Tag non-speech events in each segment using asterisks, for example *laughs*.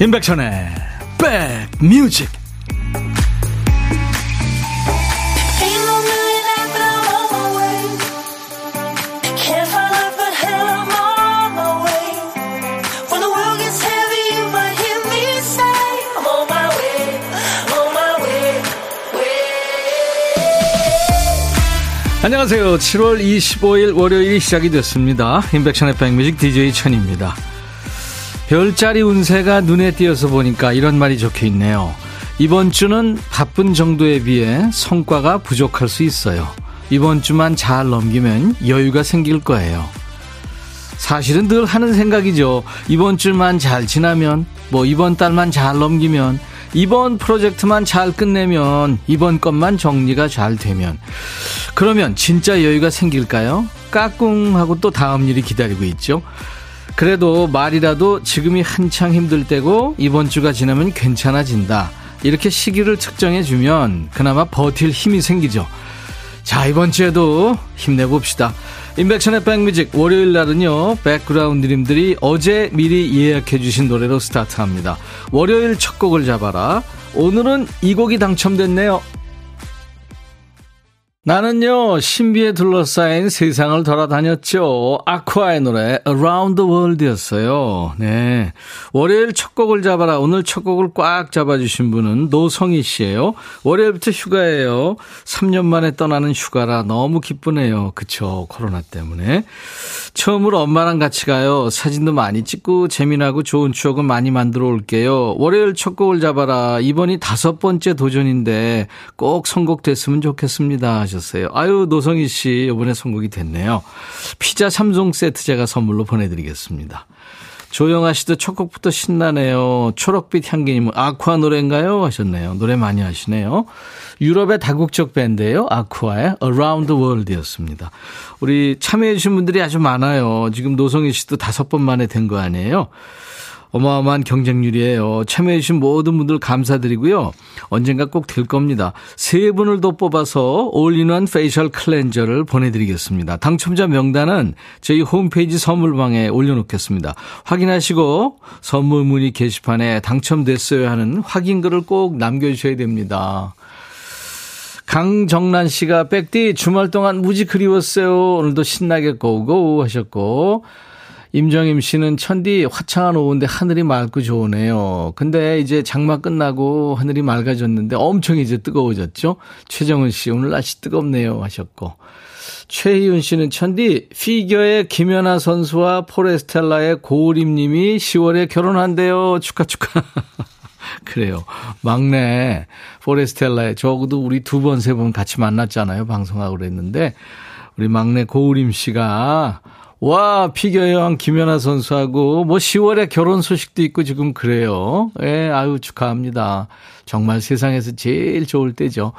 임백천의 백뮤직 안녕하세요. 7월 25일 월요일이 시작이 됐습니다. 임백천의 백뮤직 DJ 천입니다. 별자리 운세가 눈에 띄어서 보니까 이런 말이 적혀 있네요. 이번 주는 바쁜 정도에 비해 성과가 부족할 수 있어요. 이번 주만 잘 넘기면 여유가 생길 거예요. 사실은 늘 하는 생각이죠. 이번 주만 잘 지나면, 뭐 이번 달만 잘 넘기면, 이번 프로젝트만 잘 끝내면, 이번 것만 정리가 잘 되면, 그러면 진짜 여유가 생길까요? 까꿍 하고 또 다음 일이 기다리고 있죠. 그래도 말이라도 지금이 한창 힘들 때고 이번 주가 지나면 괜찮아진다. 이렇게 시기를 측정해 주면 그나마 버틸 힘이 생기죠. 자, 이번 주에도 힘내봅시다. 인백션의 백뮤직 월요일 날은요, 백그라운드님들이 어제 미리 예약해 주신 노래로 스타트합니다. 월요일 첫 곡을 잡아라. 오늘은 이 곡이 당첨됐네요. 나는요, 신비에 둘러싸인 세상을 돌아다녔죠. 아쿠아의 노래, Around the World 였어요. 네. 월요일 첫 곡을 잡아라. 오늘 첫 곡을 꽉 잡아주신 분은 노성희 씨예요. 월요일부터 휴가예요. 3년 만에 떠나는 휴가라 너무 기쁘네요. 그쵸. 코로나 때문에. 처음으로 엄마랑 같이 가요. 사진도 많이 찍고 재미나고 좋은 추억은 많이 만들어 올게요. 월요일 첫 곡을 잡아라. 이번이 다섯 번째 도전인데 꼭 선곡됐으면 좋겠습니다. 하셨어요. 아유, 노성희 씨, 이번에 선곡이 됐네요. 피자 3종 세트 제가 선물로 보내드리겠습니다. 조영아 씨도 첫 곡부터 신나네요. 초록빛 향기님은 아쿠아 노래인가요? 하셨네요. 노래 많이 하시네요. 유럽의 다국적 밴드예요. 아쿠아의 Around the World 였습니다. 우리 참여해 주신 분들이 아주 많아요. 지금 노성희 씨도 다섯 번 만에 된 거 아니에요? 어마어마한 경쟁률이에요. 참여해주신 모든 분들 감사드리고요. 언젠가 꼭 될 겁니다. 세 분을 더 뽑아서 all-in-one facial cleanser를 보내드리겠습니다. 당첨자 명단은 저희 홈페이지 선물방에 올려놓겠습니다. 확인하시고 선물 문의 게시판에 당첨됐어요 하는 확인글을 꼭 남겨주셔야 됩니다. 강정란 씨가 백디 주말 동안 무지 그리웠어요. 오늘도 신나게 고고 하셨고 임정임 씨는 천디 화창한 오후인데 하늘이 맑고 좋으네요. 근데 이제 장마 끝나고 하늘이 맑아졌는데 엄청 이제 뜨거워졌죠. 최정은 씨 오늘 날씨 뜨겁네요 하셨고 최희윤 씨는 천디 피겨의 김연아 선수와 포레스텔라의 고우림 님이 10월에 결혼한대요. 축하 축하. *laughs* 그래요. 막내 포레스텔라에 적어도 우리 두 번, 세 번 같이 만났잖아요. 방송하고 그랬는데 우리 막내 고우림 씨가 와, 피겨 여왕 김연아 선수하고 뭐 10월에 결혼 소식도 있고 지금 그래요. 예, 아유, 축하합니다. 정말 세상에서 제일 좋을 때죠.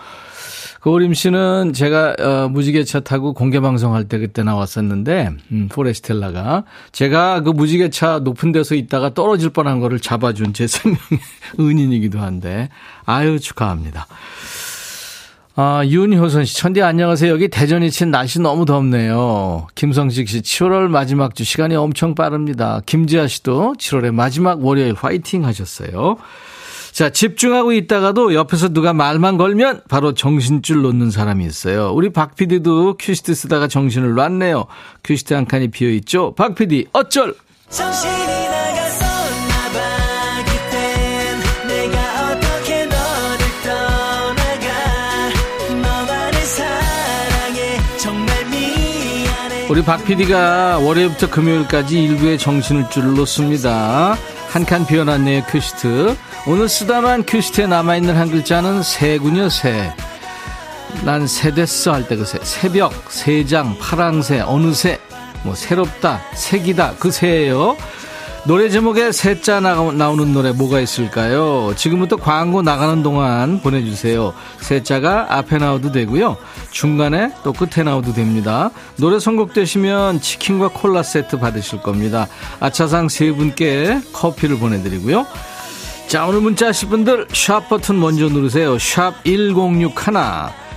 고우림 씨는 제가 어, 무지개차 타고 공개 방송할 때 그때 나왔었는데 음, 포레스텔라가 제가 그 무지개차 높은 데서 있다가 떨어질 뻔한 거를 잡아준 제 생명의 *laughs* 은인이기도 한데 아유 축하합니다. 아, 윤효선 씨, 천디 안녕하세요. 여기 대전이 친 날씨 너무 덥네요. 김성식 씨, 7월 마지막 주 시간이 엄청 빠릅니다. 김지아 씨도 7월의 마지막 월요일 화이팅 하셨어요. 자, 집중하고 있다가도 옆에서 누가 말만 걸면 바로 정신줄 놓는 사람이 있어요. 우리 박 PD도 큐시트 쓰다가 정신을 놨네요. 큐시트 한 칸이 비어 있죠? 박 PD, 어쩔! 정신이 우리 박 PD가 월요일부터 금요일까지 일부에 정신을 줄 놓습니다. 한 칸 비워놨네요, 큐시트. 오늘 쓰다만 큐시트에 남아있는 한 글자는 새군요, 새. 난 새됐어 할 때 그 새. 새벽, 새장, 파랑새, 어느 새. 뭐, 새롭다, 새기다, 그 새예요. 노래 제목에 새자 나오는 노래 뭐가 있을까요? 지금부터 광고 나가는 동안 보내주세요. 새자가 앞에 나와도 되고요. 중간에 또 끝에 나와도 됩니다. 노래 선곡되시면 치킨과 콜라 세트 받으실 겁니다. 아차상 세 분께 커피를 보내드리고요. 자, 오늘 문자 하실 분들 샵 버튼 먼저 누르세요. 샵 1061.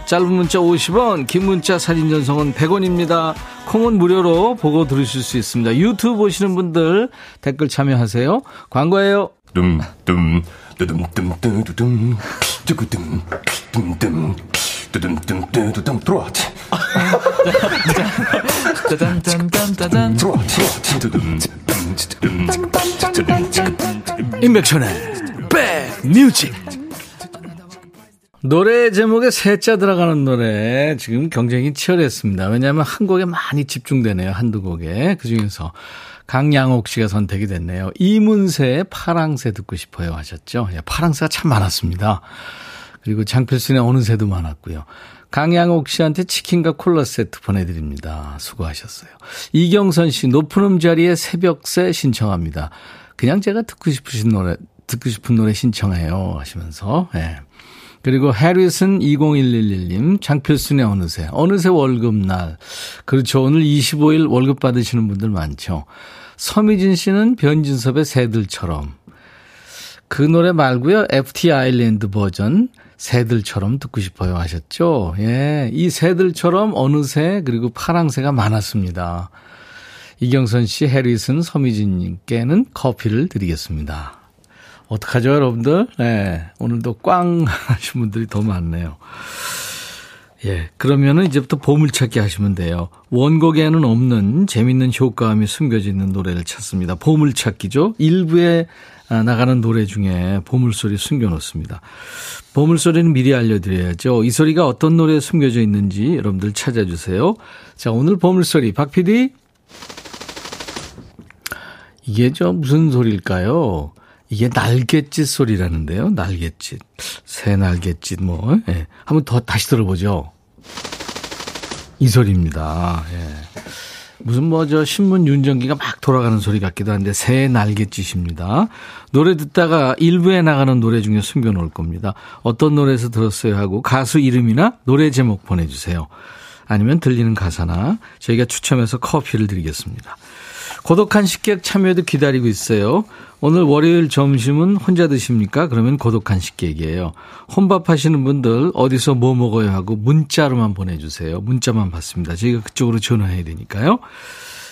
짧은 문자 50원, 긴 문자 사진 전송은 100원입니다. 콩은 무료로 보고 들으실 수 있습니다. 유튜브 보시는 분들 댓글 참여하세요. 광고예요. 둠둠 뚜둠 뚜두둠 뚜구둠 둠둠 뚜둠 뚜두둠 들어와 짜잔 들어와 뚜둠 임백천의 백뮤직 노래 제목에 세자 들어가는 노래 지금 경쟁이 치열했습니다. 왜냐하면 한 곡에 많이 집중되네요. 한두 곡에. 그중에서 강양옥 씨가 선택이 됐네요. 이문세의 파랑새 듣고 싶어요 하셨죠. 예, 파랑새가 참 많았습니다. 그리고 장필순의 어느새도 많았고요. 강양옥 씨한테 치킨과 콜라 세트 보내드립니다. 수고하셨어요. 이경선 씨 높은 음자리에 새벽새 신청합니다. 그냥 제가 듣고 싶으신 노래 듣고 싶은 노래 신청해요 하시면서 예. 그리고 해리슨 20111님, 장필순의 어느새, 어느새 월급날. 그렇죠. 오늘 25일 월급 받으시는 분들 많죠. 서미진 씨는 변진섭의 새들처럼. 그 노래 말고요. FT 아일랜드 버전 새들처럼 듣고 싶어요 하셨죠. 예. 이 새들처럼 어느새 그리고 파랑새가 많았습니다. 이경선 씨, 해리슨, 서미진 님께는 커피를 드리겠습니다. 어떡하죠, 여러분들? 네. 오늘도 꽝 *laughs* 하신 분들이 더 많네요. 예. 그러면은 이제부터 보물찾기 하시면 돼요. 원곡에는 없는 재밌는 효과음이 숨겨져 있는 노래를 찾습니다. 보물찾기죠. 일부에 아, 나가는 노래 중에 보물소리 숨겨놓습니다. 보물소리는 미리 알려드려야죠. 이 소리가 어떤 노래에 숨겨져 있는지 여러분들 찾아주세요. 자, 오늘 보물소리. 박 PD. 이게 저 무슨 소리일까요? 이게 날갯짓 소리라는데요. 날갯짓. 새 날갯짓 뭐. 예. 한번 더 다시 들어보죠. 이 소리입니다. 예. 무슨 뭐 저 신문 윤정기가 막 돌아가는 소리 같기도 한데 새 날갯짓입니다. 노래 듣다가 일부에 나가는 노래 중에 숨겨놓을 겁니다. 어떤 노래에서 들었어요 하고 가수 이름이나 노래 제목 보내주세요. 아니면 들리는 가사나 저희가 추첨해서 커피를 드리겠습니다. 고독한 식객 참여도 기다리고 있어요. 오늘 월요일 점심은 혼자 드십니까? 그러면 고독한 식객이에요. 혼밥 하시는 분들 어디서 뭐 먹어요 하고 문자로만 보내주세요. 문자만 받습니다. 저희가 그쪽으로 전화해야 되니까요.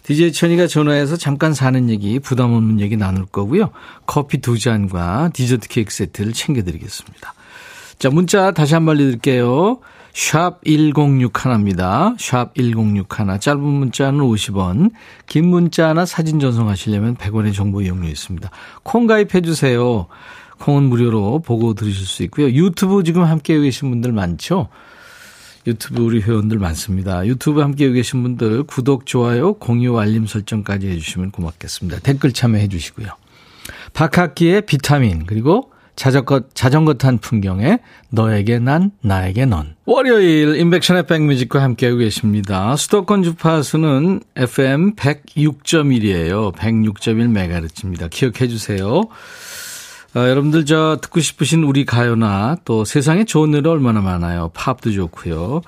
DJ 천이가 전화해서 잠깐 사는 얘기, 부담 없는 얘기 나눌 거고요. 커피 두 잔과 디저트 케이크 세트를 챙겨드리겠습니다. 자, 문자 다시 한 번 알려드릴게요. 샵 1061입니다. 샵 1061. 짧은 문자는 50원, 긴 문자 나 사진 전송하시려면 100원의 정보 이용료 있습니다. 콩 가입해 주세요. 콩은 무료로 보고 들으실 수 있고요. 유튜브 지금 함께 계신 분들 많죠? 유튜브 우리 회원들 많습니다. 유튜브 함께 계신 분들 구독, 좋아요, 공유, 알림 설정까지 해주시면 고맙겠습니다. 댓글 참여해 주시고요. 박학기의 비타민 그리고 자전거, 자전거 탄 풍경에 너에게 난, 나에게 넌. 월요일 인백션의 백뮤직과 함께하고 계십니다. 수도권 주파수는 FM 106.1이에요. 106.1MHz입니다. 기억해 주세요. 어, 여러분들 저 듣고 싶으신 우리 가요나 또 세상에 좋은 노래 얼마나 많아요. 팝도 좋고요.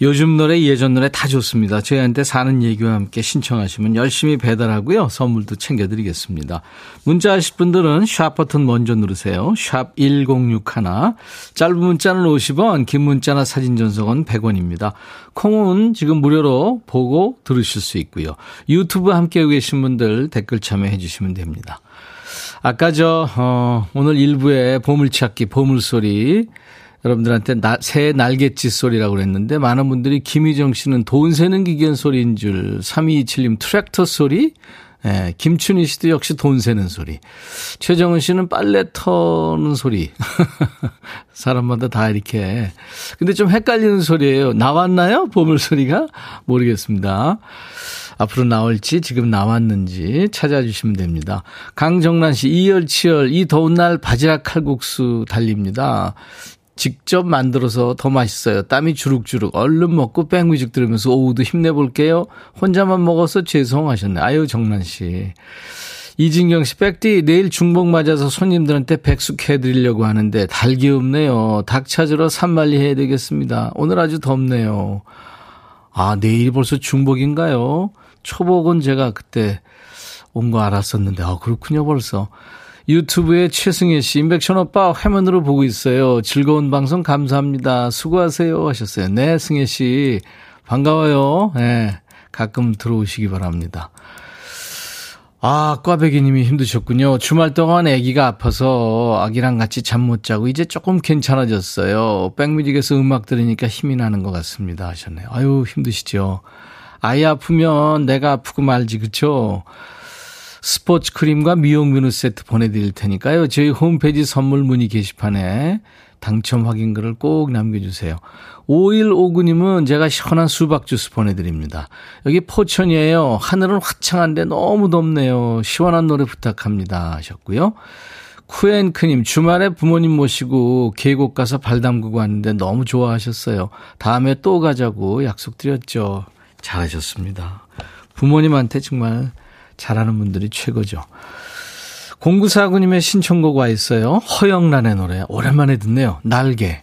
요즘 노래 예전 노래 다 좋습니다. 저희한테 사는 얘기와 함께 신청하시면 열심히 배달하고요. 선물도 챙겨드리겠습니다. 문자 하실 분들은 샵 버튼 먼저 누르세요. 샵 1061. 짧은 문자는 50원, 긴 문자나 사진 전송은 100원입니다. 콩은 지금 무료로 보고 들으실 수 있고요. 유튜브 함께 계신 분들 댓글 참여해 주시면 됩니다. 아까 저, 어, 오늘 일부에 보물찾기, 보물소리, 여러분들한테 나, 새 날갯짓 소리라고 그랬는데, 많은 분들이 김희정 씨는 돈 세는 기계는 소리인 줄, 3227님 트랙터 소리, 예, 김춘희 씨도 역시 돈 세는 소리. 최정은 씨는 빨래 터는 소리. *laughs* 사람마다 다 이렇게. 근데 좀 헷갈리는 소리예요. 나왔나요? 보물 소리가? 모르겠습니다. 앞으로 나올지 지금 나왔는지 찾아주시면 됩니다. 강정란 씨, 이열치열, 이 더운 날 바지락 칼국수 달립니다. 직접 만들어서 더 맛있어요. 땀이 주룩주룩. 얼른 먹고 백뮤직 들으면서 오후도 힘내볼게요. 혼자만 먹어서 죄송하셨네. 아유, 정란 씨. 이진경 씨, 백디, 내일 중복 맞아서 손님들한테 백숙 해드리려고 하는데 달기 없네요. 닭 찾으러 산말리 해야 되겠습니다. 오늘 아주 덥네요. 아, 내일이 벌써 중복인가요? 초복은 제가 그때 온 거 알았었는데, 아, 그렇군요, 벌써. 유튜브에 최승혜 씨, 임백천 오빠 화면으로 보고 있어요. 즐거운 방송 감사합니다. 수고하세요. 하셨어요. 네, 승혜 씨. 반가워요. 네, 가끔 들어오시기 바랍니다. 아, 꽈배기님이 힘드셨군요. 주말 동안 아기가 아파서 아기랑 같이 잠 못 자고 이제 조금 괜찮아졌어요. 백뮤직에서 음악 들으니까 힘이 나는 것 같습니다. 하셨네요. 아유, 힘드시죠. 아이 아프면 내가 아프고 말지, 그쵸? 스포츠 크림과 미용 비누 세트 보내드릴 테니까요. 저희 홈페이지 선물 문의 게시판에 당첨 확인글을 꼭 남겨주세요. 5159님은 제가 시원한 수박 주스 보내드립니다. 여기 포천이에요. 하늘은 화창한데 너무 덥네요. 시원한 노래 부탁합니다. 하셨고요. 쿠앤크님, 주말에 부모님 모시고 계곡 가서 발 담그고 왔는데 너무 좋아하셨어요. 다음에 또 가자고 약속드렸죠. 잘하셨습니다. 부모님한테 정말 잘하는 분들이 최고죠. 공구사구님의 신청곡 와 있어요. 허영란의 노래. 오랜만에 듣네요. 날개.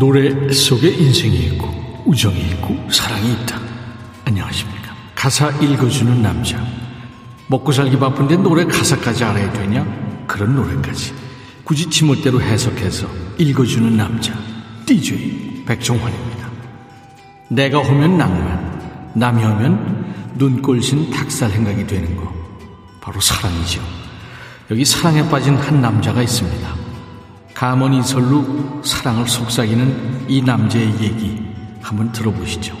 노래 속에 인생이 있고 우정이 있고 사랑이 있다. 안녕하십니까. 가사 읽어주는 남자. 먹고 살기 바쁜데 노래 가사까지 알아야 되냐? 그런 노래까지. 굳이 지멋대로 해석해서 읽어주는 남자. DJ 백종환입니다. 내가 오면 낭만, 남이 오면 눈꼴신 닭살 생각이 되는 거. 바로 사랑이죠. 여기 사랑에 빠진 한 남자가 있습니다. 가문 이설로 사랑을 속삭이는 이 남자의 얘기 한번 들어보시죠.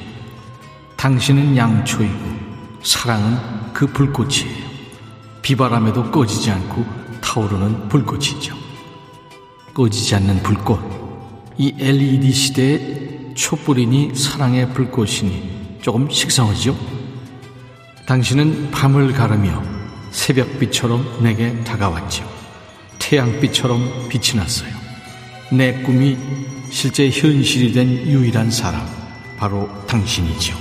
당신은 양초이고 사랑은 그 불꽃이에요. 비바람에도 꺼지지 않고 타오르는 불꽃이죠. 꺼지지 않는 불꽃. 이 LED 시대의 촛불이니 사랑의 불꽃이니 조금 식상하죠? 당신은 밤을 가르며 새벽빛처럼 내게 다가왔죠. 태양빛처럼 빛이 났어요. 내 꿈이 실제 현실이 된 유일한 사람, 바로 당신이죠.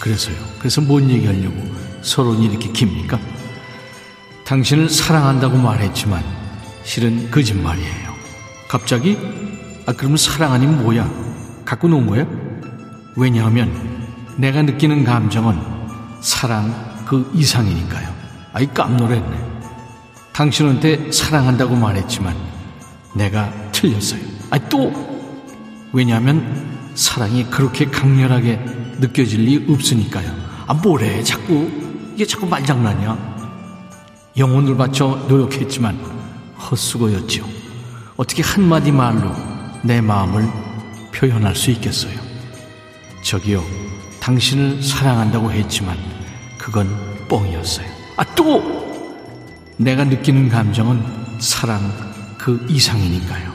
그래서요. 그래서 뭔 얘기하려고 서론이 이렇게 깁니까? 당신을 사랑한다고 말했지만 실은 거짓말이에요. 갑자기 아 그러면 사랑 아니면 뭐야? 갖고 놓은 거야? 왜냐하면 내가 느끼는 감정은 사랑 그 이상이니까요. 아이 깜놀했네. 당신한테 사랑한다고 말했지만 내가 틀렸어요. 아, 또 왜냐하면 사랑이 그렇게 강렬하게 느껴질 리 없으니까요. 아, 뭐래? 자꾸 이게 자꾸 말장난이야. 영혼을 바쳐 노력했지만 헛수고였죠. 어떻게 한마디 말로 내 마음을 표현할 수 있겠어요? 저기요, 당신을 사랑한다고 했지만 그건 뻥이었어요. 아, 또! 내가 느끼는 감정은 사랑 그 이상이니까요.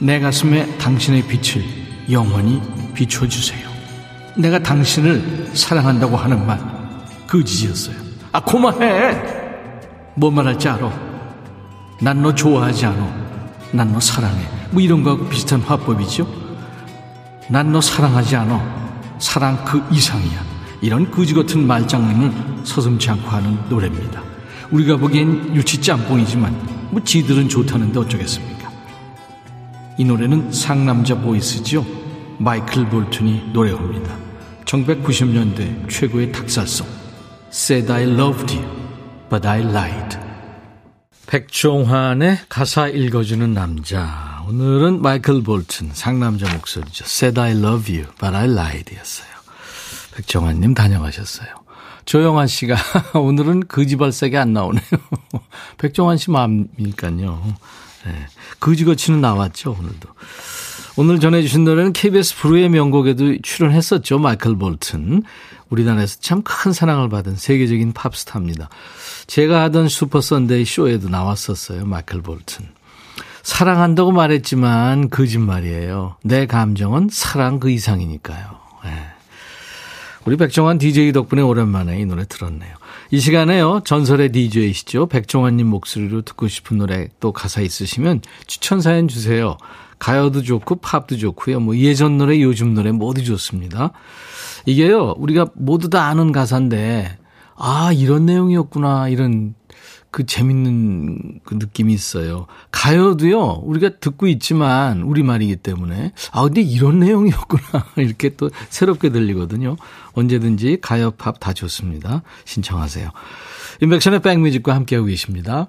내 가슴에 당신의 빛을 영원히 비춰주세요. 내가 당신을 사랑한다고 하는 말 거짓이었어요. 아 그만해. 뭐 말할지 알아. 난 너 좋아하지 않아. 난 너 사랑해. 뭐 이런 거하고 비슷한 화법이죠. 난 너 사랑하지 않아. 사랑 그 이상이야. 이런 거지 같은 말장난을 서슴지 않고 하는 노래입니다. 우리가 보기엔 유치 짬뽕이지만 뭐 지들은 좋다는데 어쩌겠습니까? 이 노래는 상남자 보이스죠. 마이클 볼튼이 노래합니다. 1990년대 최고의 닭살송 Said I loved you, but I lied. 백종환의 가사 읽어주는 남자. 오늘은 마이클 볼튼 상남자 목소리죠. Said I love you, but I lied 였어요. 백종환님 다녀가셨어요. 조영환 씨가 *laughs* 오늘은 거지발색이 안 나오네요. *laughs* 백종환 씨 마음이니까요. 네. 거지거치는 나왔죠, 오늘도. 오늘 전해주신 노래는 KBS 불후의 명곡에도 출연했었죠. 마이클 볼튼. 우리나라에서 참 큰 사랑을 받은 세계적인 팝스타입니다. 제가 하던 슈퍼 선데이 쇼에도 나왔었어요. 마이클 볼튼. 사랑한다고 말했지만 거짓말이에요. 내 감정은 사랑 그 이상이니까요. 네. 우리 백종환 DJ 덕분에 오랜만에 이 노래 들었네요. 이 시간에요. 전설의 DJ이시죠. 백종환님 목소리로 듣고 싶은 노래 또 가사 있으시면 추천 사연 주세요. 가요도 좋고 팝도 좋고요. 뭐 예전 노래, 요즘 노래 모두 좋습니다. 이게요. 우리가 모두 다 아는 가사인데 아, 이런 내용이었구나. 이런 그 재밌는 그 느낌이 있어요. 가요도요, 우리가 듣고 있지만, 우리말이기 때문에, 아, 근데 이런 내용이었구나. *laughs* 이렇게 또 새롭게 들리거든요. 언제든지 가요, 팝 다 좋습니다. 신청하세요. 인백션의 백뮤직과 함께하고 계십니다.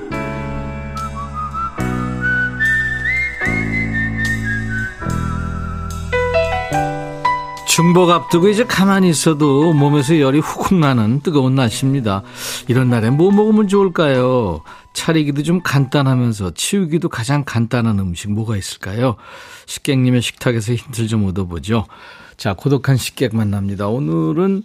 중복 앞두고 이제 가만히 있어도 몸에서 열이 훅훅 나는 뜨거운 날씨입니다. 이런 날에 뭐 먹으면 좋을까요? 차리기도 좀 간단하면서 치우기도 가장 간단한 음식 뭐가 있을까요? 식객님의 식탁에서 힌트를 좀 얻어보죠. 자, 고독한 식객 만납니다. 오늘은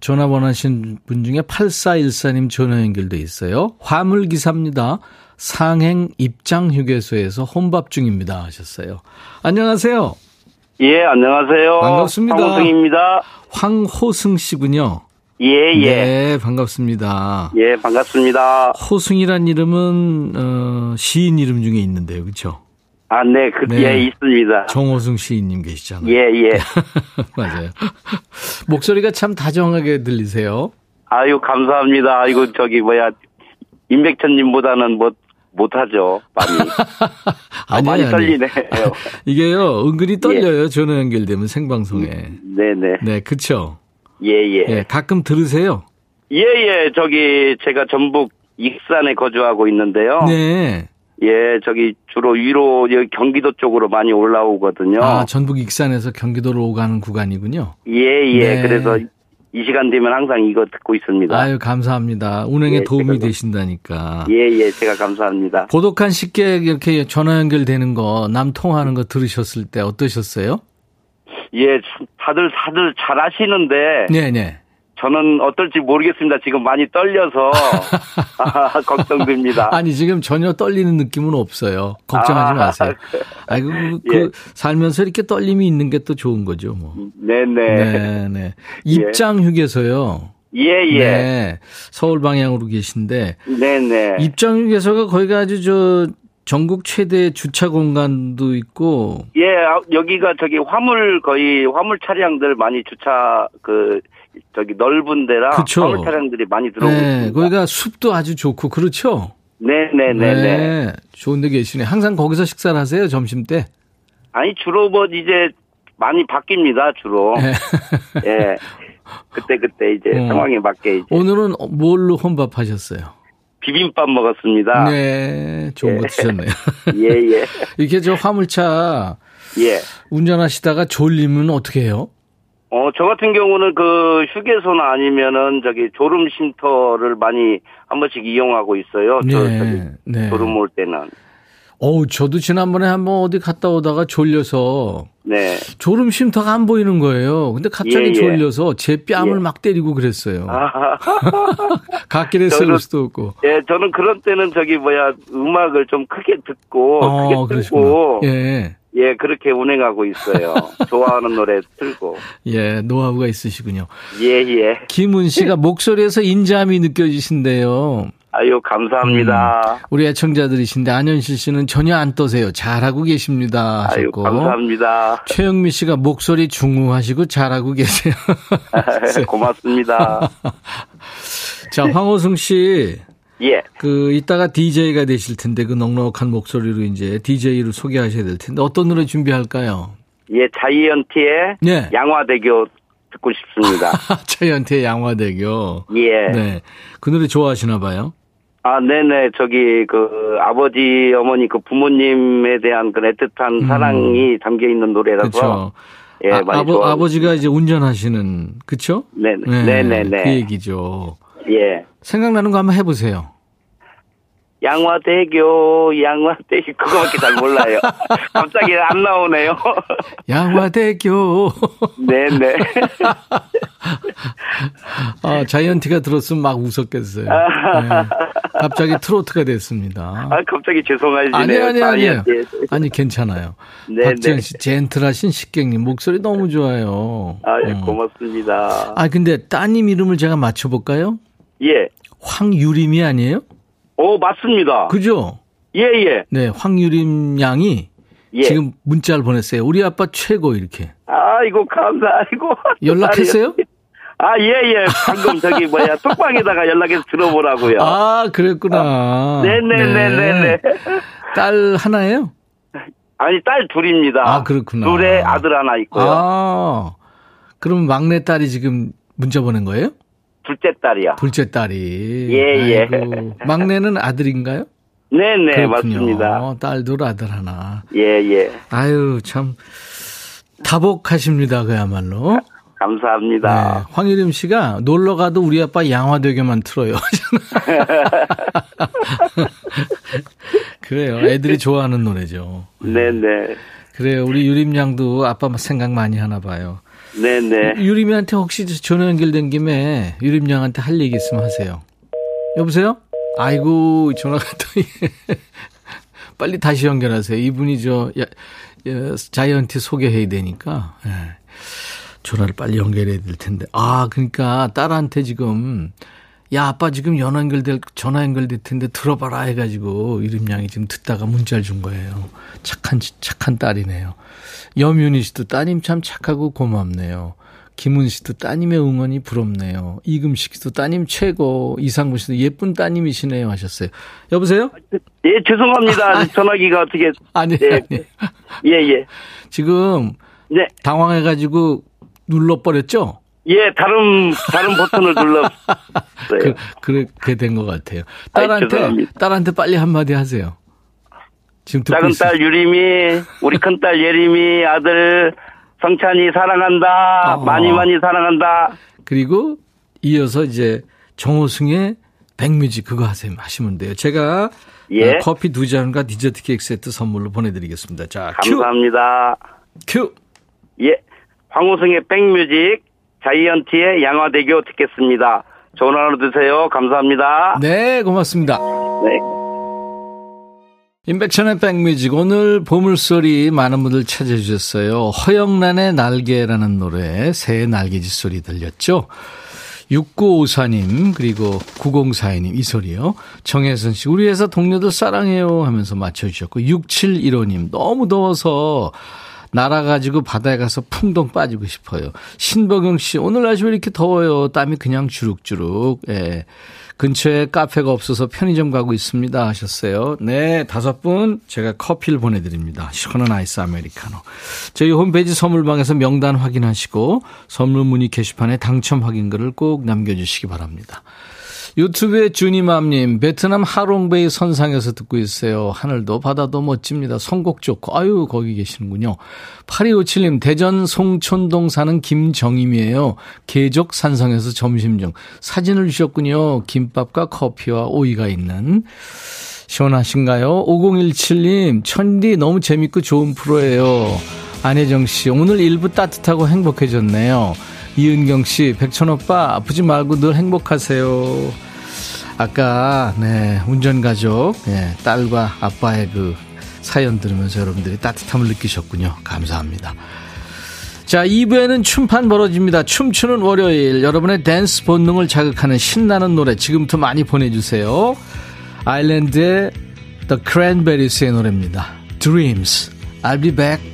전화 원하신 분 중에 8414님 전화 연결돼 있어요. 화물기사입니다. 상행 입장 휴게소에서 혼밥 중입니다 하셨어요. 안녕하세요. 예, 안녕하세요. 반갑습니다. 황호승입니다. 황호승 씨군요. 예, 예. 네, 반갑습니다. 예, 반갑습니다. 호승이란 이름은 어, 시인 이름 중에 있는데요, 그렇죠? 아, 네, 그, 네. 예, 있습니다. 정호승 시인님 계시잖아요. 예, 예. *laughs* 맞아요. 목소리가 참 다정하게 들리세요. 아유, 감사합니다. 아이고, 저기, 뭐야, 임백천님보다는 뭐, 못하죠, *laughs* 많이. 아, 많이 아니에요. 떨리네요. *laughs* 이게요, 은근히 떨려요. 전화 연결되면 생방송에. 네네. 네, 그쵸? 예, 예. 예, 가끔 들으세요. 예, 예. 저기, 제가 전북 익산에 거주하고 있는데요. 네. 예, 저기, 주로 위로, 여기 경기도 쪽으로 많이 올라오거든요. 아, 전북 익산에서 경기도로 오가는 구간이군요. 예, 예. 네. 그래서 이 시간 되면 항상 이거 듣고 있습니다. 아유, 감사합니다. 운행에 예, 도움이 되신다니까. 예, 예, 제가 감사합니다. 고독한 식객 이렇게 전화 연결되는 거, 남 통화하는 거 들으셨을 때 어떠셨어요? 예, 다들 다들 잘 하시는데 네 네. 저는 어떨지 모르겠습니다. 지금 많이 떨려서 아, *laughs* *laughs* 걱정됩니다. 아니, 지금 전혀 떨리는 느낌은 없어요. 걱정하지 아, 마세요. 아이고, 그, 그 예. 살면서 이렇게 떨림이 있는 게 또 좋은 거죠, 뭐. 네네. 네, 네. 입장 휴게소요. 예, 예. 네. 서울 방향으로 계신데, 네네. 입장 휴게소가 거기가 아주 저, 전국 최대 주차 공간도 있고, 예, 아, 여기가 저기 화물 거의 화물 차량들 많이 주차 그 저기 넓은 데라 그쵸. 화물 차량들이 많이 들어오고 네, 있습니다. 거기가 숲도 아주 좋고, 그렇죠? 네네네네. 좋은 데 계시네. 항상 거기서 식사를 하세요, 점심 때? 아니 주로 뭐 이제 많이 바뀝니다 주로. 네. 예. 그때 그때 이제 어. 상황에 맞게 이제 오늘은 뭘로 혼밥하셨어요? 비빔밥 먹었습니다. 네, 좋은 예. 거 드셨네요. *laughs* 예, 예. 이렇게 저 화물차 예. 운전하시다가 졸리면 어떻게 해요? 어, 저 같은 경우는 그 휴게소나 아니면은 저기 졸음 쉼터를 많이 한 번씩 이용하고 있어요. 저, 네, 저기 네. 졸음 올 때는. 어우, 저도 지난번에 한번 어디 갔다 오다가 졸려서 네. 졸음 쉼터가 안 보이는 거예요. 근데 갑자기 예, 예. 졸려서 제 뺨을 예. 막 때리고 그랬어요. 아, *laughs* 갓길에 세울 수도 없고. 예, 저는 그런 때는 저기 뭐야 음악을 좀 크게 듣고 어, 크게 그러시구나. 틀고 예. 예, 그렇게 운행하고 있어요. *laughs* 좋아하는 노래 틀고. 예, 노하우가 있으시군요. 예, 예. 김은 씨가 *laughs* 목소리에서 인자함이 느껴지신데요. 아유, 감사합니다. 우리 애청자들이신데 안현실 씨는 전혀 안 떠세요. 잘하고 계십니다. 아유, 하셨고. 감사합니다. 최영미 씨가 목소리 중후하시고 잘하고 계세요. *laughs* 고맙습니다. 자, 황호승 씨. 예. 그 이따가 DJ가 되실 텐데 그 넉넉한 목소리로 이제 DJ를 소개하셔야 될 텐데 어떤 노래 준비할까요? 예, 자이언티의 네. 양화대교 듣고 싶습니다. *laughs* 자이언티의 양화대교. 예. 네. 그 노래 좋아하시나 봐요. 아, 네네. 저기, 그, 아버지, 어머니, 그 부모님에 대한 그 애틋한 사랑이 담겨 있는 노래라서. 음. 그렇죠. 예, 아, 많이 아버, 좋아. 아버지가 이제 운전하시는 그쵸? 네네. 네 네네. 그 얘기죠. 예. 생각나는 거 한번 해보세요. 양화대교, 양화대교, *laughs* 그거밖에 잘 몰라요. *laughs* 갑자기 안 나오네요. *laughs* 양화대교. 네네. 아, 자이언티가 들었으면 막 웃었겠어요. 네. 갑자기 트로트가 됐습니다. 아, 갑자기 죄송하시네요. 아니, 아니, 아, 예. 아니, 괜찮아요. 네, 박지현 네. 씨, 젠틀하신 식객님, 목소리 너무 좋아요. 아, 예, 어. 고맙습니다. 아, 근데 따님 이름을 제가 맞춰볼까요? 예. 황유림이 아니에요? 오, 맞습니다. 그죠? 예, 예. 네, 황유림 양이 예. 지금 문자를 보냈어요. 우리 아빠 최고 이렇게. 아이고, 감사, 아이고. *laughs* 연락했어요? 아, 예, 예. 방금 저기, 뭐야, *laughs* 톡방에다가 연락해서 들어보라고요. 아, 그랬구나. 네네네네 네. 딸 하나예요? 아니, 딸 둘입니다. 아, 그렇구나. 둘에 아들 하나 있고요. 아, 그럼 막내 딸이 지금 문자 보낸 거예요? 둘째 딸이요. 둘째 딸이. 예, 예. 아이고, 막내는 아들인가요? 네네, 그렇군요. 맞습니다. 딸 둘, 아들 하나. 예, 예. 아유, 참. 다복하십니다, 그야말로. 감사합니다. 네, 황유림 씨가 놀러 가도 우리 아빠 양화대교만 틀어요. *laughs* 그래요. 애들이 좋아하는 노래죠. 네네. 그래요. 우리 유림 양도 아빠 생각 많이 하나 봐요. 네네. 유림이한테 혹시 전화 연결된 김에 유림 양한테 할 얘기 있으면 하세요. 여보세요? 아이고, 전화가 또. *laughs* 빨리 다시 연결하세요. 이분이 저, 자이언티 소개해야 되니까. 예. 전화를 빨리 연결해야 될 텐데. 아, 그러니까 딸한테 지금, 야, 아빠 지금 전화 연결될, 전화 연결될 텐데 들어봐라 해가지고 유림 양이 지금 듣다가 문자를 준 거예요. 착한, 착한 딸이네요. 염윤희 씨도 따님 참 착하고 고맙네요. 김은 씨도 따님의 응원이 부럽네요. 이금식 씨도 따님 최고. 이상구 씨도 예쁜 따님이시네요 하셨어요. 여보세요? 예, 죄송합니다. *laughs* 전화기가 어떻게. 아니, 예. 아니. 예, 예. 지금 네. 당황해가지고 눌러버렸죠? 예, 다른, 다른 버튼을 눌렀어요. *laughs* 그, 그렇게 된 것 같아요. 아이, 딸한테, 죄송합니다. 딸한테 빨리 한마디 하세요. 지금 듣고 작은 있어요. 딸 유림이, 우리 큰 딸 예림이, 아들 성찬이 사랑한다. 어. 많이 많이 사랑한다. 그리고 이어서 이제 정호승의 백뮤직 그거 하세요. 하시면 돼요. 제가 예. 어, 커피 두 잔과 디저트 케이크 세트 선물로 보내드리겠습니다. 자, 감사합니다. 큐! 큐! 예. 황우승의 백뮤직, 자이언티의 양화대교 듣겠습니다. 좋은 하루 되세요. 감사합니다. 네, 고맙습니다. 네. 임백천의 백뮤직 오늘 보물소리 많은 분들 찾아주셨어요. 허영란의 날개라는 노래 새 날개짓 소리 들렸죠. 6954님 그리고 9042님 이 소리요. 정혜선 씨 우리 회사 동료들 사랑해요 하면서 맞춰주셨고 6715님 너무 더워서 날아가지고 바다에 가서 풍덩 빠지고 싶어요. 신በ경 씨 오늘 날씨 왜 이렇게 더워요. 땀이 그냥 주룩주룩. 예. 근처에 카페가 없어서 편의점 가고 있습니다 하셨어요. 네, 다섯 분 제가 커피를 보내드립니다. 시원한 아이스 아메리카노. 저희 홈페이지 선물방에서 명단 확인하시고 선물 문의 게시판에 당첨 확인글을 꼭 남겨주시기 바랍니다. 유튜브의 주니맘님, 베트남 하롱베이 선상에서 듣고 있어요. 하늘도 바다도 멋집니다. 선곡 좋고, 아유, 거기 계시는군요. 8257님, 대전 송촌동 사는 김정임이에요. 계적 산성에서 점심 중. 사진을 주셨군요. 김밥과 커피와 오이가 있는. 시원하신가요? 5017님, 천디 너무 재밌고 좋은 프로예요. 안혜정 씨, 오늘 일부 따뜻하고 행복해졌네요. 이은경 씨, 백천 오빠, 아프지 말고 늘 행복하세요. 아까, 네, 운전 가족, 네, 딸과 아빠의 그 사연 들으면서 여러분들이 따뜻함을 느끼셨군요. 감사합니다. 자, 2부에는 춤판 벌어집니다. 춤추는 월요일. 여러분의 댄스 본능을 자극하는 신나는 노래 지금부터 많이 보내주세요. 아일랜드의 The Cranberries의 노래입니다. Dreams. I'll be back.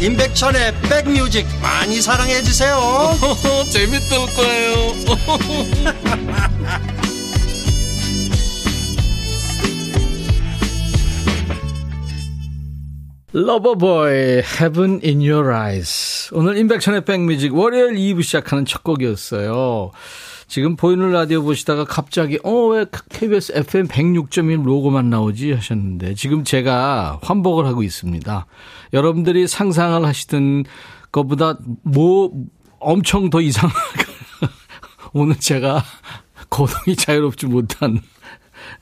임백천의 백뮤직 많이 사랑해 주세요. *laughs* 재밌을 거예요. *laughs* Loverboy Heaven in Your Eyes. 오늘 임백천의 백뮤직 월요일 2부 시작하는 첫 곡이었어요 지금 보이는 라디오 보시다가 갑자기 어 왜 KBS FM 106.1 로고만 나오지 하셨는데 지금 제가 환복을 하고 있습니다 여러분들이 상상을 하시던 것보다 뭐 엄청 더 이상 *laughs* 오늘 제가 고동이 자유롭지 못한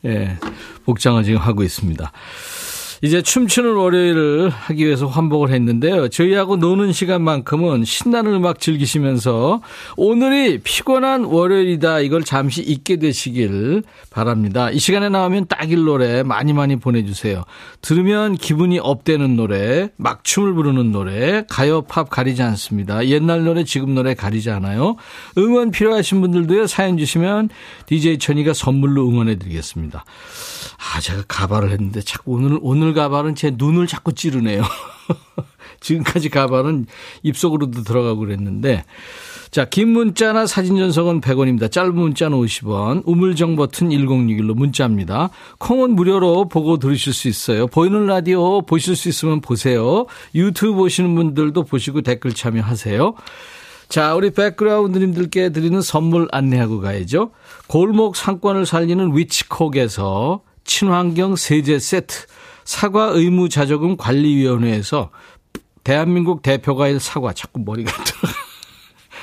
예, 복장을 지금 하고 있습니다. 이제 춤추는 월요일을 하기 위해서 환복을 했는데요. 저희하고 노는 시간만큼은 신나는 음악 즐기시면서 오늘이 피곤한 월요일이다 이걸 잠시 잊게 되시길 바랍니다. 이 시간에 나오면 딱일 노래 많이 많이 보내주세요. 들으면 기분이 업되는 노래, 막 춤을 부르는 노래, 가요, 팝 가리지 않습니다. 옛날 노래, 지금 노래 가리지 않아요. 응원 필요하신 분들도요. 사연 주시면 DJ 천이가 선물로 응원해 드리겠습니다. 아, 제가 가발을 했는데 자꾸 오늘, 오늘 가발은 제 눈을 자꾸 찌르네요. *laughs* 지금까지 가발은 입속으로도 들어가고 그랬는데. 자, 긴 문자나 사진 전송은 100원입니다. 짧은 문자는 50원. 우물정 버튼 1061로 문자입니다. 콩은 무료로 보고 들으실 수 있어요. 보이는 라디오 보실 수 있으면 보세요. 유튜브 보시는 분들도 보시고 댓글 참여하세요. 자, 우리 백그라운드님들께 드리는 선물 안내하고 가야죠. 골목 상권을 살리는 위치콕에서 친환경 세제 세트, 사과 의무 자조금 관리위원회에서 대한민국 대표과일 사과. 자꾸 머리가 *laughs* 들어.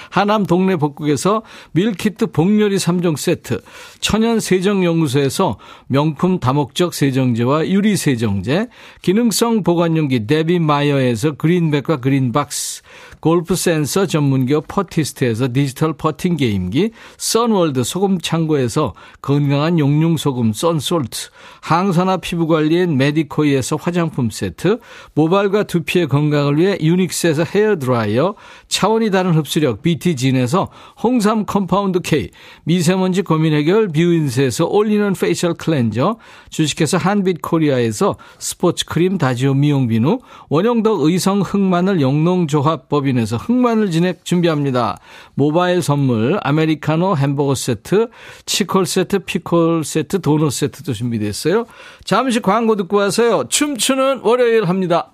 하남 동네 복국에서 밀키트 복요리 3종 세트, 천연 세정연구소에서 명품 다목적 세정제와 유리 세정제, 기능성 보관용기 데비 마이어에서 그린백과 그린박스, 골프 센서 전문기업 퍼티스트에서 디지털 퍼팅 게임기, 선월드 소금 창고에서 건강한 용융 소금 썬솔트, 항산화 피부 관리엔 메디코이에서 화장품 세트, 모발과 두피의 건강을 위해 유닉스에서 헤어 드라이어, 차원이 다른 흡수력 BT진에서 홍삼 compound K, 미세먼지 고민 해결 뷰인스에서 올리는 facial cleanser, 주식회사 한빛 코리아에서 스포츠 크림 다지오 미용 비누, 원형덕 의성 흑마늘 영농조합법인 에서 흑마늘 진액 준비합니다. 모바일 선물 아메리카노 햄버거 세트, 치콜 세트, 피콜 세트, 도넛 세트도 준비됐어요. 잠시 광고 듣고 와서요. 춤추는 월요일 합니다.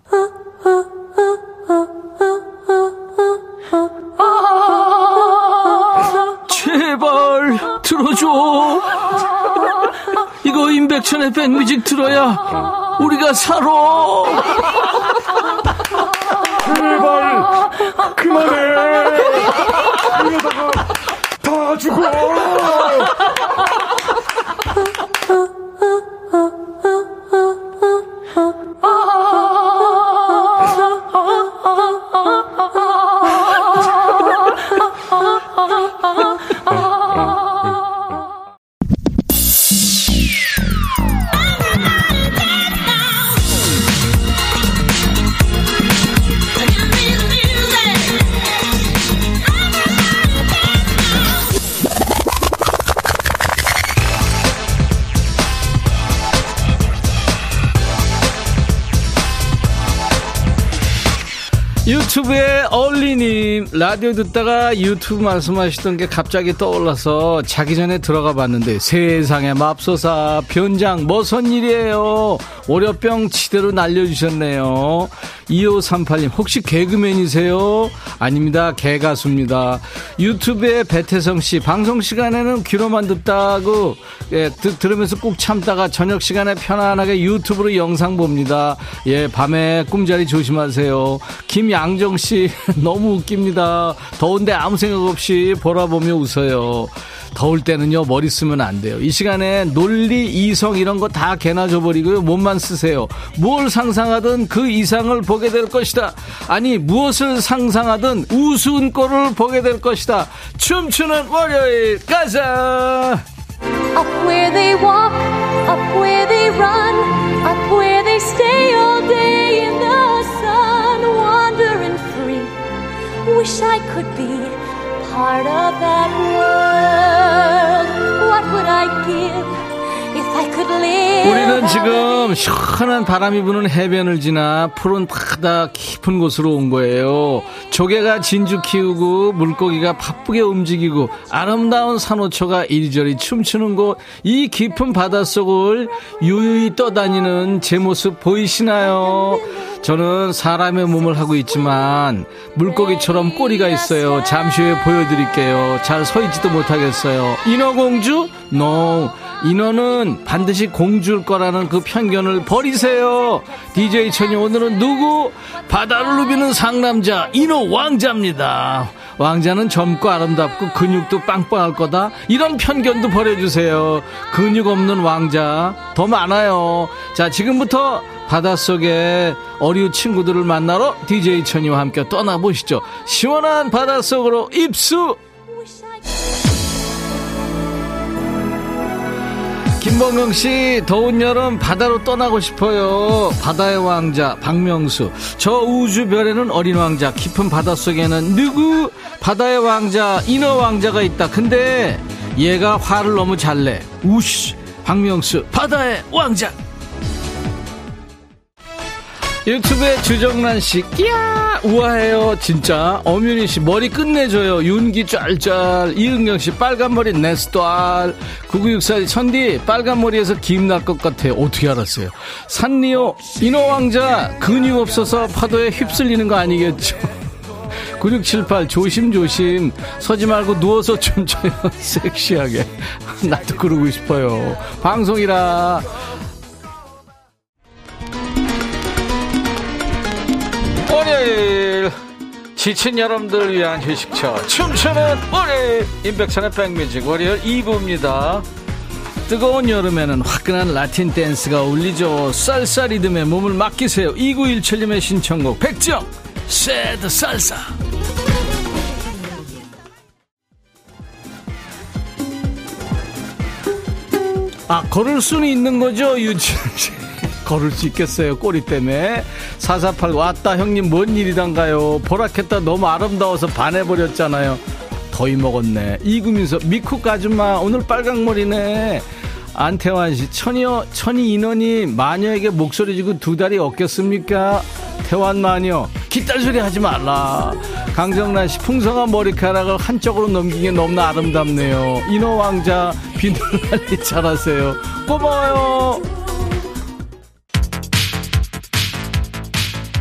제발 들어줘. 이거 임백천의 백뮤직 들어야 우리가 살아. 제발 그만해. *laughs* 이러다가 라디오 듣다가 유튜브 말씀하시던 게 갑자기 떠올라서 자기 전에 들어가 봤는데 세상에 맙소사 변장 뭐선 일이에요? 월요병 지대로 날려주셨네요. 2538님 혹시 개그맨이세요? 아닙니다. 개가수입니다. 유튜브에 배태성씨 방송 시간에는 귀로만 듣다고 예, 드, 들으면서 꾹 참다가 저녁 시간에 편안하게 유튜브로 영상 봅니다. 예 밤에 꿈자리 조심하세요. 김양정 씨 *laughs* 너무 웃깁니다. 더운데 아무 생각 없이 보라 보며 웃어요. 더울 때는요 머리 쓰면 안 돼요. 이 시간에 논리 이성 이런 거 다 개나 줘버리고요. 몸만 쓰세요. 뭘 상상하든 그 이상을 보게 될 것이다. 아니 무엇을 상상하든 우스운 꼴을 보게 될 것이다. 춤추는 월요일 가자 Up where they walk, up where they run, up where they stay all day in the sun, wandering free. wish I could be part of that world. What would I give 우리는 지금 시원한 바람이 부는 해변을 지나 푸른 바다 깊은 곳으로 온 거예요. 조개가 진주 키우고 물고기가 바쁘게 움직이고 아름다운 산호초가 이리저리 춤추는 곳, 이 깊은 바닷속을 유유히 떠다니는 제 모습 보이시나요? 저는 사람의 몸을 하고 있지만 물고기처럼 꼬리가 있어요. 잠시 후에 보여드릴게요. 잘 서 있지도 못하겠어요. 인어공주? No. 인어는 반드시 공주일 거라는 그 편견을 버리세요. DJ 천이 오늘은 누구? 바다를 누비는 상남자 인어 왕자입니다. 왕자는 젊고 아름답고 근육도 빵빵할 거다. 이런 편견도 버려주세요. 근육 없는 왕자 더 많아요. 자 지금부터 바닷속에 어류 친구들을 만나러 DJ 천이와 함께 떠나보시죠. 시원한 바닷속으로 입수! 김범경 씨, 더운 여름 바다로 떠나고 싶어요. 바다의 왕자, 박명수. 저 우주별에는 어린 왕자, 깊은 바닷속에는 누구? 바다의 왕자, 인어 왕자가 있다. 근데 얘가 화를 너무 잘 내. 우씨, 박명수, 바다의 왕자. 유튜브에 주정란 씨, 끼야! 우아해요, 진짜. 어뮤니 씨, 머리 끝내줘요. 윤기 짤짤. 이은경 씨, 빨간 머리 네스토알. 9964 천디, 빨간 머리에서 김 날 것 같아요. 어떻게 알았어요? 산리오, 인어왕자, 근육 없어서 파도에 휩쓸리는 거 아니겠죠? *laughs* 9678 조심조심 서지 말고 누워서 춤춰요 *laughs* 섹시하게 *laughs* 나도 그러고 싶어요 방송이라 월요일. 지친 여러분들을 위한 휴식처. 춤추는 월요일. 임백천의 백뮤직. 월요일 2부입니다. 뜨거운 여름에는 화끈한 라틴 댄스가 어울리죠. 쌀쌀 리듬에 몸을 맡기세요. 2917님의 신청곡. 백정 새드 살사 아 걸을 수는 있는 거죠 유치원 씨 걸을 수 있겠어요 꼬리 때문에. 448 왔다 형님 뭔 일이단가요? 보라켓다 너무 아름다워서 반해버렸잖아요. 더위 먹었네. 이구민서 미쿡 아줌마 오늘 빨강머리네. 안태환 씨 천이요 천이 인원이 마녀에게 목소리 주고 두 다리 얻겠습니까? 태환 마녀 기딸 소리 하지 말라. 강정란 씨 풍성한 머리카락을 한쪽으로 넘긴 게 너무나 아름답네요. 인어 왕자 비늘 관리 *laughs* 잘하세요. 고마워요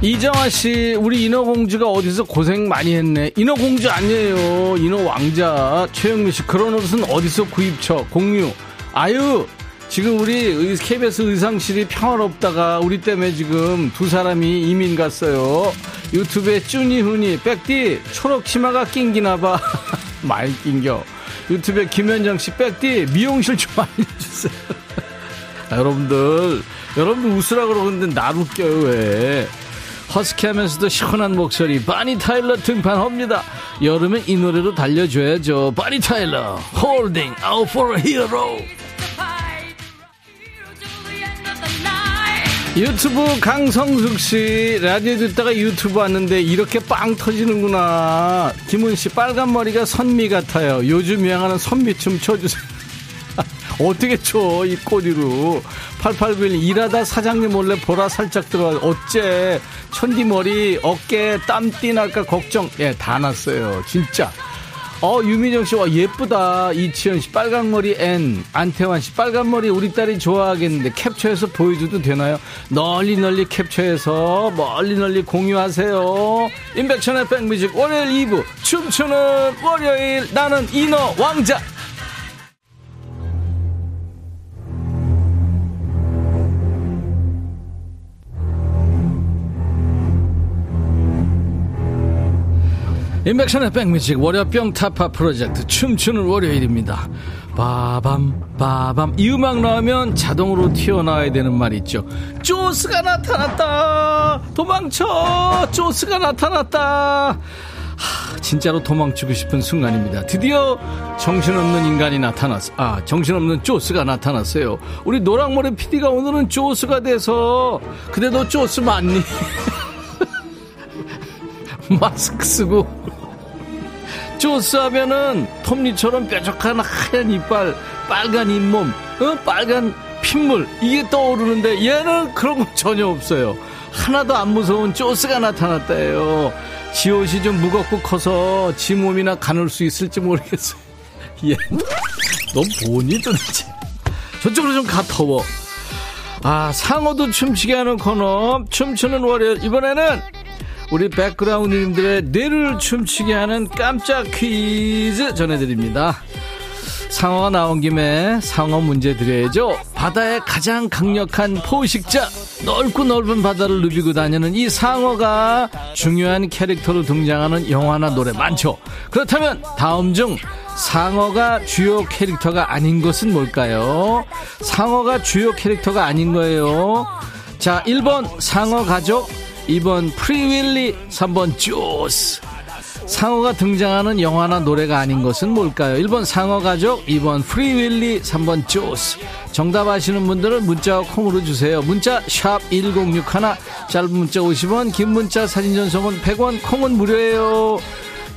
이정아 씨, 우리 인어공주가 어디서 고생 많이 했네. 인어공주 아니에요. 인어왕자. 최영민 씨, 그런 옷은 어디서 구입처? 공유. 아유, 지금 우리 KBS 의상실이 평화롭다가 우리 때문에 지금 두 사람이 이민 갔어요. 유튜브에 쭈니훈이, 백디, 초록 치마가 낑기나봐. 많이 *laughs* 낑겨. 유튜브에 김현정 씨, 백디, 미용실 좀 알려주세요. *laughs* 아, 여러분들, 여러분들 웃으라 그러는데 날 웃겨요, 왜. 허스키하면서도 시원한 목소리 바니 타일러 등판합니다. 여름엔 이 노래로 달려줘야죠. 바니 타일러 Holding Out 유튜브 강성숙 씨 라디오 듣다가 유튜브 왔는데 이렇게 빵 터지는구나. 김은 씨 빨간 머리가 선미 같아요. 요즘 유행하는 선미춤 춰주세요. 어떻게 쳐, 이 꼬리로. 8891 일하다 사장님 몰래 보라 살짝 들어가. 어째, 천디 머리, 어깨, 땀띠 날까 걱정. 예, 다 났어요. 진짜. 어, 유민정 씨, 와, 예쁘다. 이치현 씨, 빨간 머리 N. 안태환 씨, 빨간 머리 우리 딸이 좋아하겠는데 캡처해서 보여줘도 되나요? 널리 널리 캡처해서 멀리 널리 공유하세요. 임백천의 백뮤직 월요일 2부. 춤추는 월요일. 나는 인어 왕자. 인백션의 백뮤직 월요병 타파 프로젝트 춤추는 월요일입니다. 빠밤 빠밤 이 음악 나오면 자동으로 튀어나와야 되는 말 있죠. 쪼스가 나타났다. 도망쳐. 쪼스가 나타났다. 하, 진짜로 도망치고 싶은 순간입니다. 드디어 정신없는 인간이 나타났어. 아, 정신없는 쪼스가 나타났어요. 우리 노랑머리 PD가 오늘은 쪼스가 돼서 근데 너 쪼스 맞니? *laughs* 마스크 쓰고 쪼스 하면은 톱니처럼 뾰족한 하얀 이빨, 빨간 잇몸, 어? 빨간 핏물, 이게 떠오르는데 얘는 그런 거 전혀 없어요. 하나도 안 무서운 쪼스가 나타났다요. 지 옷이 좀 무겁고 커서 지 몸이나 가눌 수 있을지 모르겠어요. *laughs* 얘, 너 뭐니 도대체? 저쪽으로 좀 가, 더워. 아, 상어도 춤추게 하는 코너, 춤추는 월요일. 이번에는 우리 백그라운드님들의 뇌를 춤추게 하는 깜짝 퀴즈 전해드립니다. 상어가 나온 김에 상어 문제 드려야죠. 바다의 가장 강력한 포식자, 넓고 넓은 바다를 누비고 다니는 이 상어가 중요한 캐릭터로 등장하는 영화나 노래 많죠. 그렇다면 다음 중 상어가 주요 캐릭터가 아닌 것은 뭘까요? 상어가 주요 캐릭터가 아닌 거예요. 자, 1번 상어 가족, 2번 프리윌리, 3번 조스. 상어가 등장하는 영화나 노래가 아닌 것은 뭘까요? 1번 상어 가족, 2번 프리윌리, 3번 조스. 정답 아시는 분들은 문자와 콩으로 주세요. 문자 1061, 짧은 문자 50원, 긴 문자 사진 전송은 100원, 콩은 무료예요.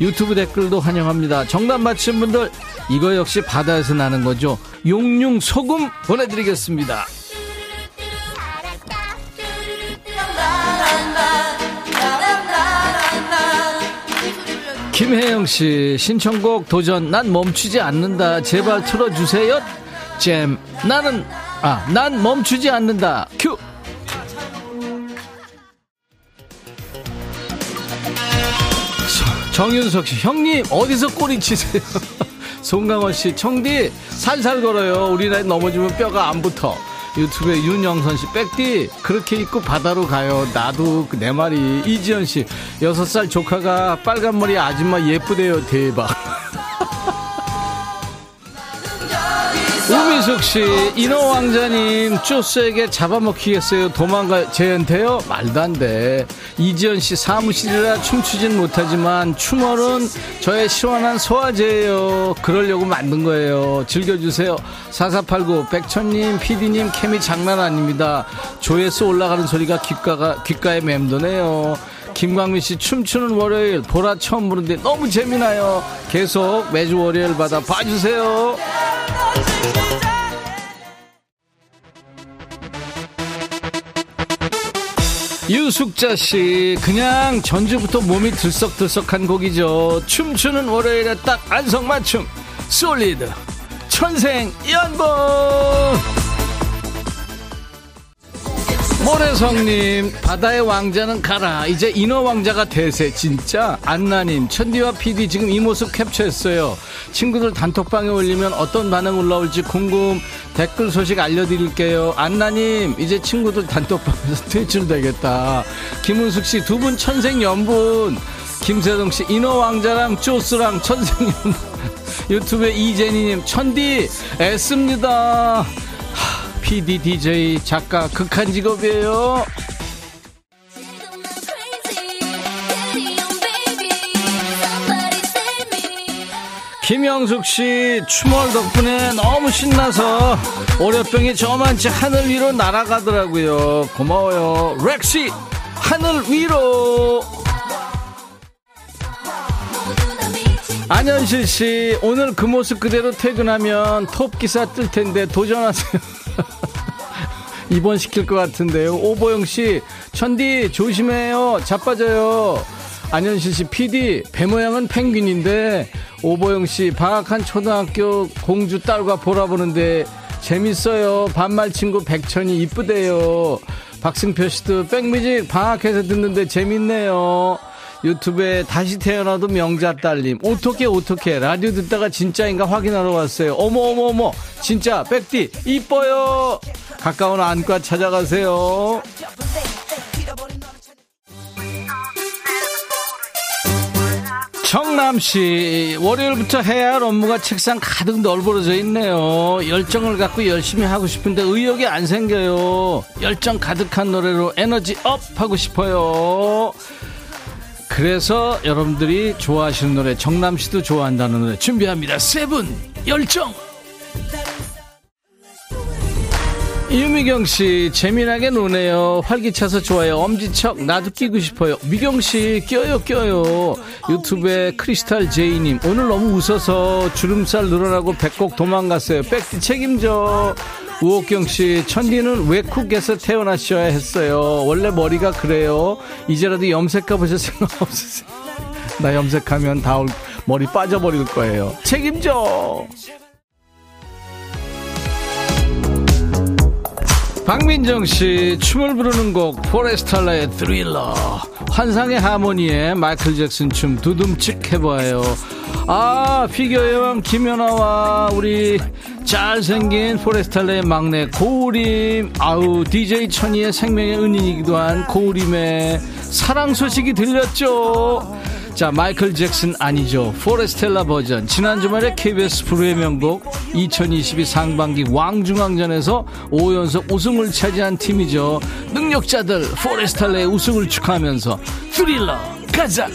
유튜브 댓글도 환영합니다. 정답 맞힌 분들 이거 역시 바다에서 나는 거죠. 용융 소금 보내드리겠습니다. 김혜영 씨 신청곡 도전. 난 멈추지 않는다. 제발 틀어주세요. 잼. 나는 아 난 멈추지 않는다. 큐. 정윤석 씨 형님 어디서 꼬리 치세요? *laughs* 송강원 씨 청디 살살 걸어요. 우리나라에 넘어지면 뼈가 안 붙어 유튜브에 윤영선 씨, 백디, 그렇게 입고 바다로 가요. 나도 그내 말이. 이지연 씨, 여섯 살 조카가 빨간 머리 아줌마 예쁘대요. 대박. *laughs* 우미숙 씨, 인어 왕자님, 쪼스에게 잡아먹히겠어요. 도망가, 쟤한테요? 말도 안 돼. 이지연 씨, 사무실이라 춤추진 못하지만, 춤얼은 저의 시원한 소화제예요. 그러려고 만든 거예요. 즐겨주세요. 4489, 백천님, 피디님, 케미 장난 아닙니다. 조회수 올라가는 소리가 귓가가, 귓가에 맴도네요. 김광민 씨 춤추는 월요일 보라 처음 보는데 너무 재미나요. 계속 매주 월요일 받아 봐주세요. 유숙자 씨 그냥 전주부터 몸이 들썩들썩한 곡이죠. 춤추는 월요일에 딱 안성맞춤. 솔리드. 천생연분 모래성님 바다의 왕자는 가라. 이제 인어 왕자가 대세. 진짜? 안나님 천디와 피디 지금 이 모습 캡처했어요. 친구들 단톡방에 올리면 어떤 반응 올라올지 궁금 댓글 소식 알려드릴게요. 안나님 이제 친구들 단톡방에서 *laughs* 퇴출 되겠다. 김은숙 씨 두 분 천생연분. 김세동 씨 인어 왕자랑 쪼스랑 천생연분. *laughs* 유튜브에 이재니님 천디 애씁니다. PD, DJ, 작가 극한 직업이에요. 김영숙 씨 추몰 덕분에 너무 신나서 월요병이 저만치 하늘 위로 날아가더라고요. 고마워요. 렉시 하늘 위로. 안현실 씨 오늘 그 모습 그대로 퇴근하면 톱 기사 뜰 텐데 도전하세요. *laughs* 입원시킬 것 같은데요. 오보영 씨, 천디 조심해요. 자빠져요. 안현실 씨, PD, 배 모양은 펭귄인데, 오보영 씨, 방학한 초등학교 공주 딸과 보라보는데, 재밌어요. 반말 친구 백천이 이쁘대요. 박승표 씨도 백뮤직 방학해서 듣는데 재밌네요. 유튜브에 다시 태어나도 명자 딸님 어떻게 어떻게 라디오 듣다가 진짜인가 확인하러 왔어요 어머 어머 어머 진짜 백디 이뻐요 가까운 안과 찾아가세요 정남 씨 월요일부터 해야 할 업무가 책상 가득 널브러져 있네요 열정을 갖고 열심히 하고 싶은데 의욕이 안 생겨요 열정 가득한 노래로 에너지 up 하고 싶어요 그래서 여러분들이 좋아하시는 노래 정남 씨도 좋아한다는 노래 준비합니다. 세븐 열정. 유미경 씨 재미나게 노네요. 활기차서 좋아요. 엄지척 나도 끼고 싶어요. 미경 씨 껴요 껴요. 유튜브에 크리스탈 제이님 오늘 너무 웃어서 주름살 늘어나고 배꼽 도망갔어요. 백디 책임져. 우옥경 씨 천디는 외국에서 태어나셔야 했어요. 원래 머리가 그래요. 이제라도 염색해 보실 생각 없으세요? *laughs* 나 염색하면 다 머리 빠져버릴 거예요. 책임져. 박민정 씨 춤을 부르는 곡 포레스탈라의 드릴러 환상의 하모니에 마이클 잭슨 춤 두둠칙 해봐요. 아 피겨 여왕 김연아와 우리 잘생긴 포레스탈라의 막내 고우림. 아우 DJ 천이의 생명의 은인이기도 한 고우림의 사랑 소식이 들렸죠 자, 마이클 잭슨 아니죠. 포레스텔라 버전. 지난 주말에 KBS 불후의 명곡 2022 상반기 왕중왕전에서 5연속 우승을 차지한 팀이죠. 능력자들 포레스텔라의 우승을 축하하면서 스릴러 가자.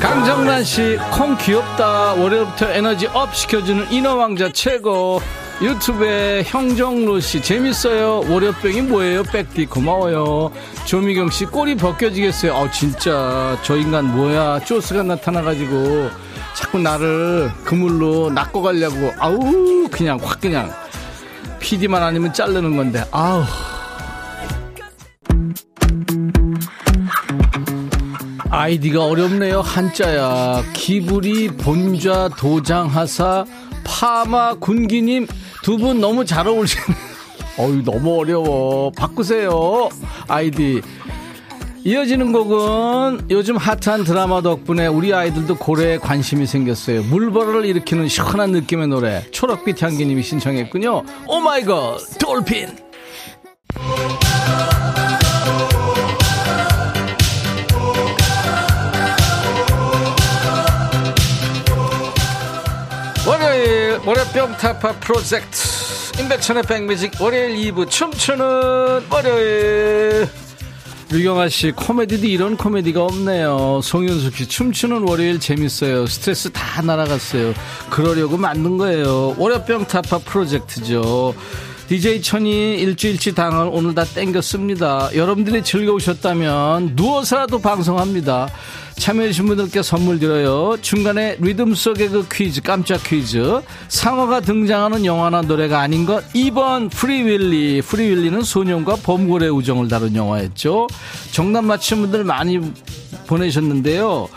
강정란 씨, 콩 귀엽다. 월요일부터 에너지 up 시켜주는 인어왕자 최고. 유튜브에 형정로 씨 재밌어요. 월요병이 뭐예요? 백디 고마워요. 조미경 씨 꼬리 벗겨지겠어요. 아 진짜 저 인간 뭐야? 쪼스가 나타나가지고 자꾸 나를 그물로 낚고 가려고 아우 그냥 확 그냥 PD만 아니면 자르는 건데 아우. 아이디가 어렵네요. 한자야. 기부리 본좌 도장하사 파마 군기님 두 분 너무 잘 어울리시네. *laughs* 어유 너무 어려워. 바꾸세요. 아이디. 이어지는 곡은 요즘 핫한 드라마 덕분에 우리 아이들도 고래에 관심이 생겼어요. 물벌을 일으키는 시원한 느낌의 노래. 초록빛 향기님이 신청했군요. 오마이걸 돌핀. 월요병 타파 프로젝트 임백천의 백뮤직 월요일 2부 춤추는 월요일 유경아 씨 코미디도 이런 코미디가 없네요. 송윤숙 씨 춤추는 월요일 재밌어요. 스트레스 다 날아갔어요. 그러려고 만든 거예요. 월요병 타파 프로젝트죠. DJ 천이 일주일치 당을 오늘 다 땡겼습니다. 여러분들이 즐거우셨다면 누워서라도 방송합니다. 참여해주신 분들께 선물 드려요. 중간에 리듬 속의 그 퀴즈, 깜짝 퀴즈. 상어가 등장하는 영화나 노래가 아닌 것 2번 프리윌리. 프리윌리는 소년과 범고래 우정을 다룬 영화였죠. 정답 맞힌 분들 많이 보내셨는데요.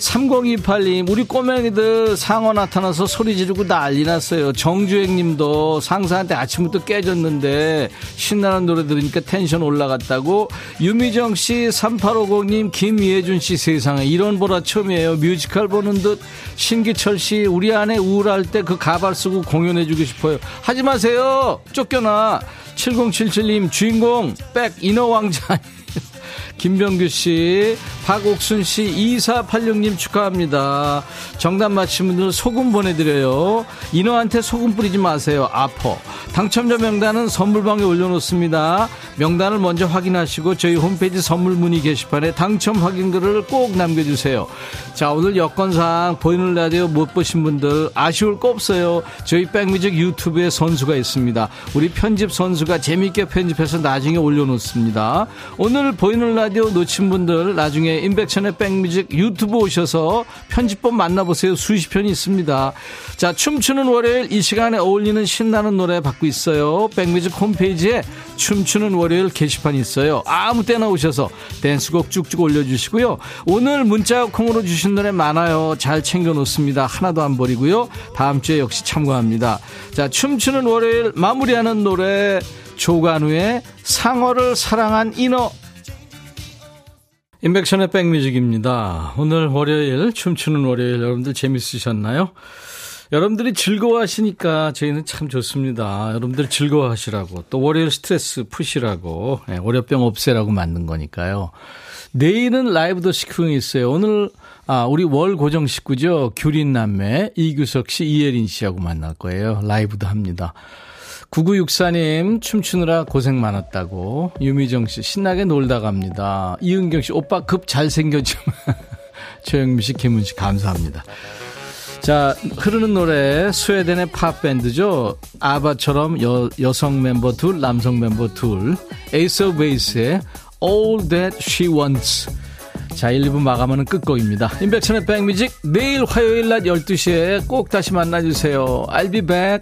3028님, 우리 꼬맹이들 상어 나타나서 소리 지르고 난리 났어요. 정주행 님도 상사한테 아침부터 깨졌는데 신나는 노래 들으니까 텐션 올라갔다고. 유미정 씨, 3850님, 김예준 씨 세상에 이런 보라 처음이에요. 뮤지컬 보는 듯. 신기철 씨, 우리 아내 우울할 때 그 가발 쓰고 공연해주고 싶어요. 하지 마세요! 쫓겨나. 7077님, 주인공, 백, 인어 왕자. 김병규 씨, 박옥순 씨, 2486님 축하합니다. 정답 맞힌 분들 소금 보내드려요. 인어한테 소금 뿌리지 마세요. 아퍼. 당첨자 명단은 선물방에 올려놓습니다. 명단을 먼저 확인하시고 저희 홈페이지 선물 문의 게시판에 당첨 확인글을 꼭 남겨주세요. 자, 오늘 여건상 보이는 라디오 못 보신 분들 아쉬울 거 없어요. 저희 백뮤직 유튜브에 선수가 있습니다. 우리 편집 선수가 재밌게 편집해서 나중에 올려놓습니다. 오늘 보이는 라디오 놓친 분들 나중에 인백천의 백뮤직 유튜브 오셔서 편집본 만나보세요. 수십 편이 있습니다. 자, 춤추는 월요일 이 시간에 어울리는 신나는 노래 받고 있어요. 백뮤직 홈페이지에 춤추는 월요일 게시판이 있어요. 아무 때나 오셔서 댄스곡 쭉쭉 올려주시고요. 오늘 문자 콩으로 주신 노래 많아요. 잘 챙겨 놓습니다. 하나도 안 버리고요. 다음 주에 역시 참고합니다. 자, 춤추는 월요일 마무리하는 노래 조관우의 상어를 사랑한 인어 인백션의 백뮤직입니다. 오늘 월요일 춤추는 월요일 여러분들 재밌으셨나요? 여러분들이 즐거워하시니까 저희는 참 좋습니다. 여러분들 즐거워하시라고 또 월요일 스트레스 푸시라고 네, 월요병 없애라고 만든 거니까요. 내일은 라이브 더 시크형이 있어요. 오늘 아 우리 월 고정 식구죠. 규린 남매 이규석 씨, 이예린 씨하고 만날 거예요. 라이브도 합니다. 9964님, 춤추느라 고생 많았다고. 유미정 씨, 신나게 놀다 갑니다. 이은경 씨, 오빠 급 잘생겨지만. *laughs* 최영미 씨, 김은 씨, 감사합니다. 자, 흐르는 노래 스웨덴의 팝밴드죠. 아바처럼 여, 여성 멤버 둘, 남성 member 둘. Ace of Base의 All That She Wants. 자, 1, 2부 마감하는 끝곡입니다. 임백천의 백뮤직 내일 화요일 낮 12시에 꼭 다시 만나주세요. I'll be back.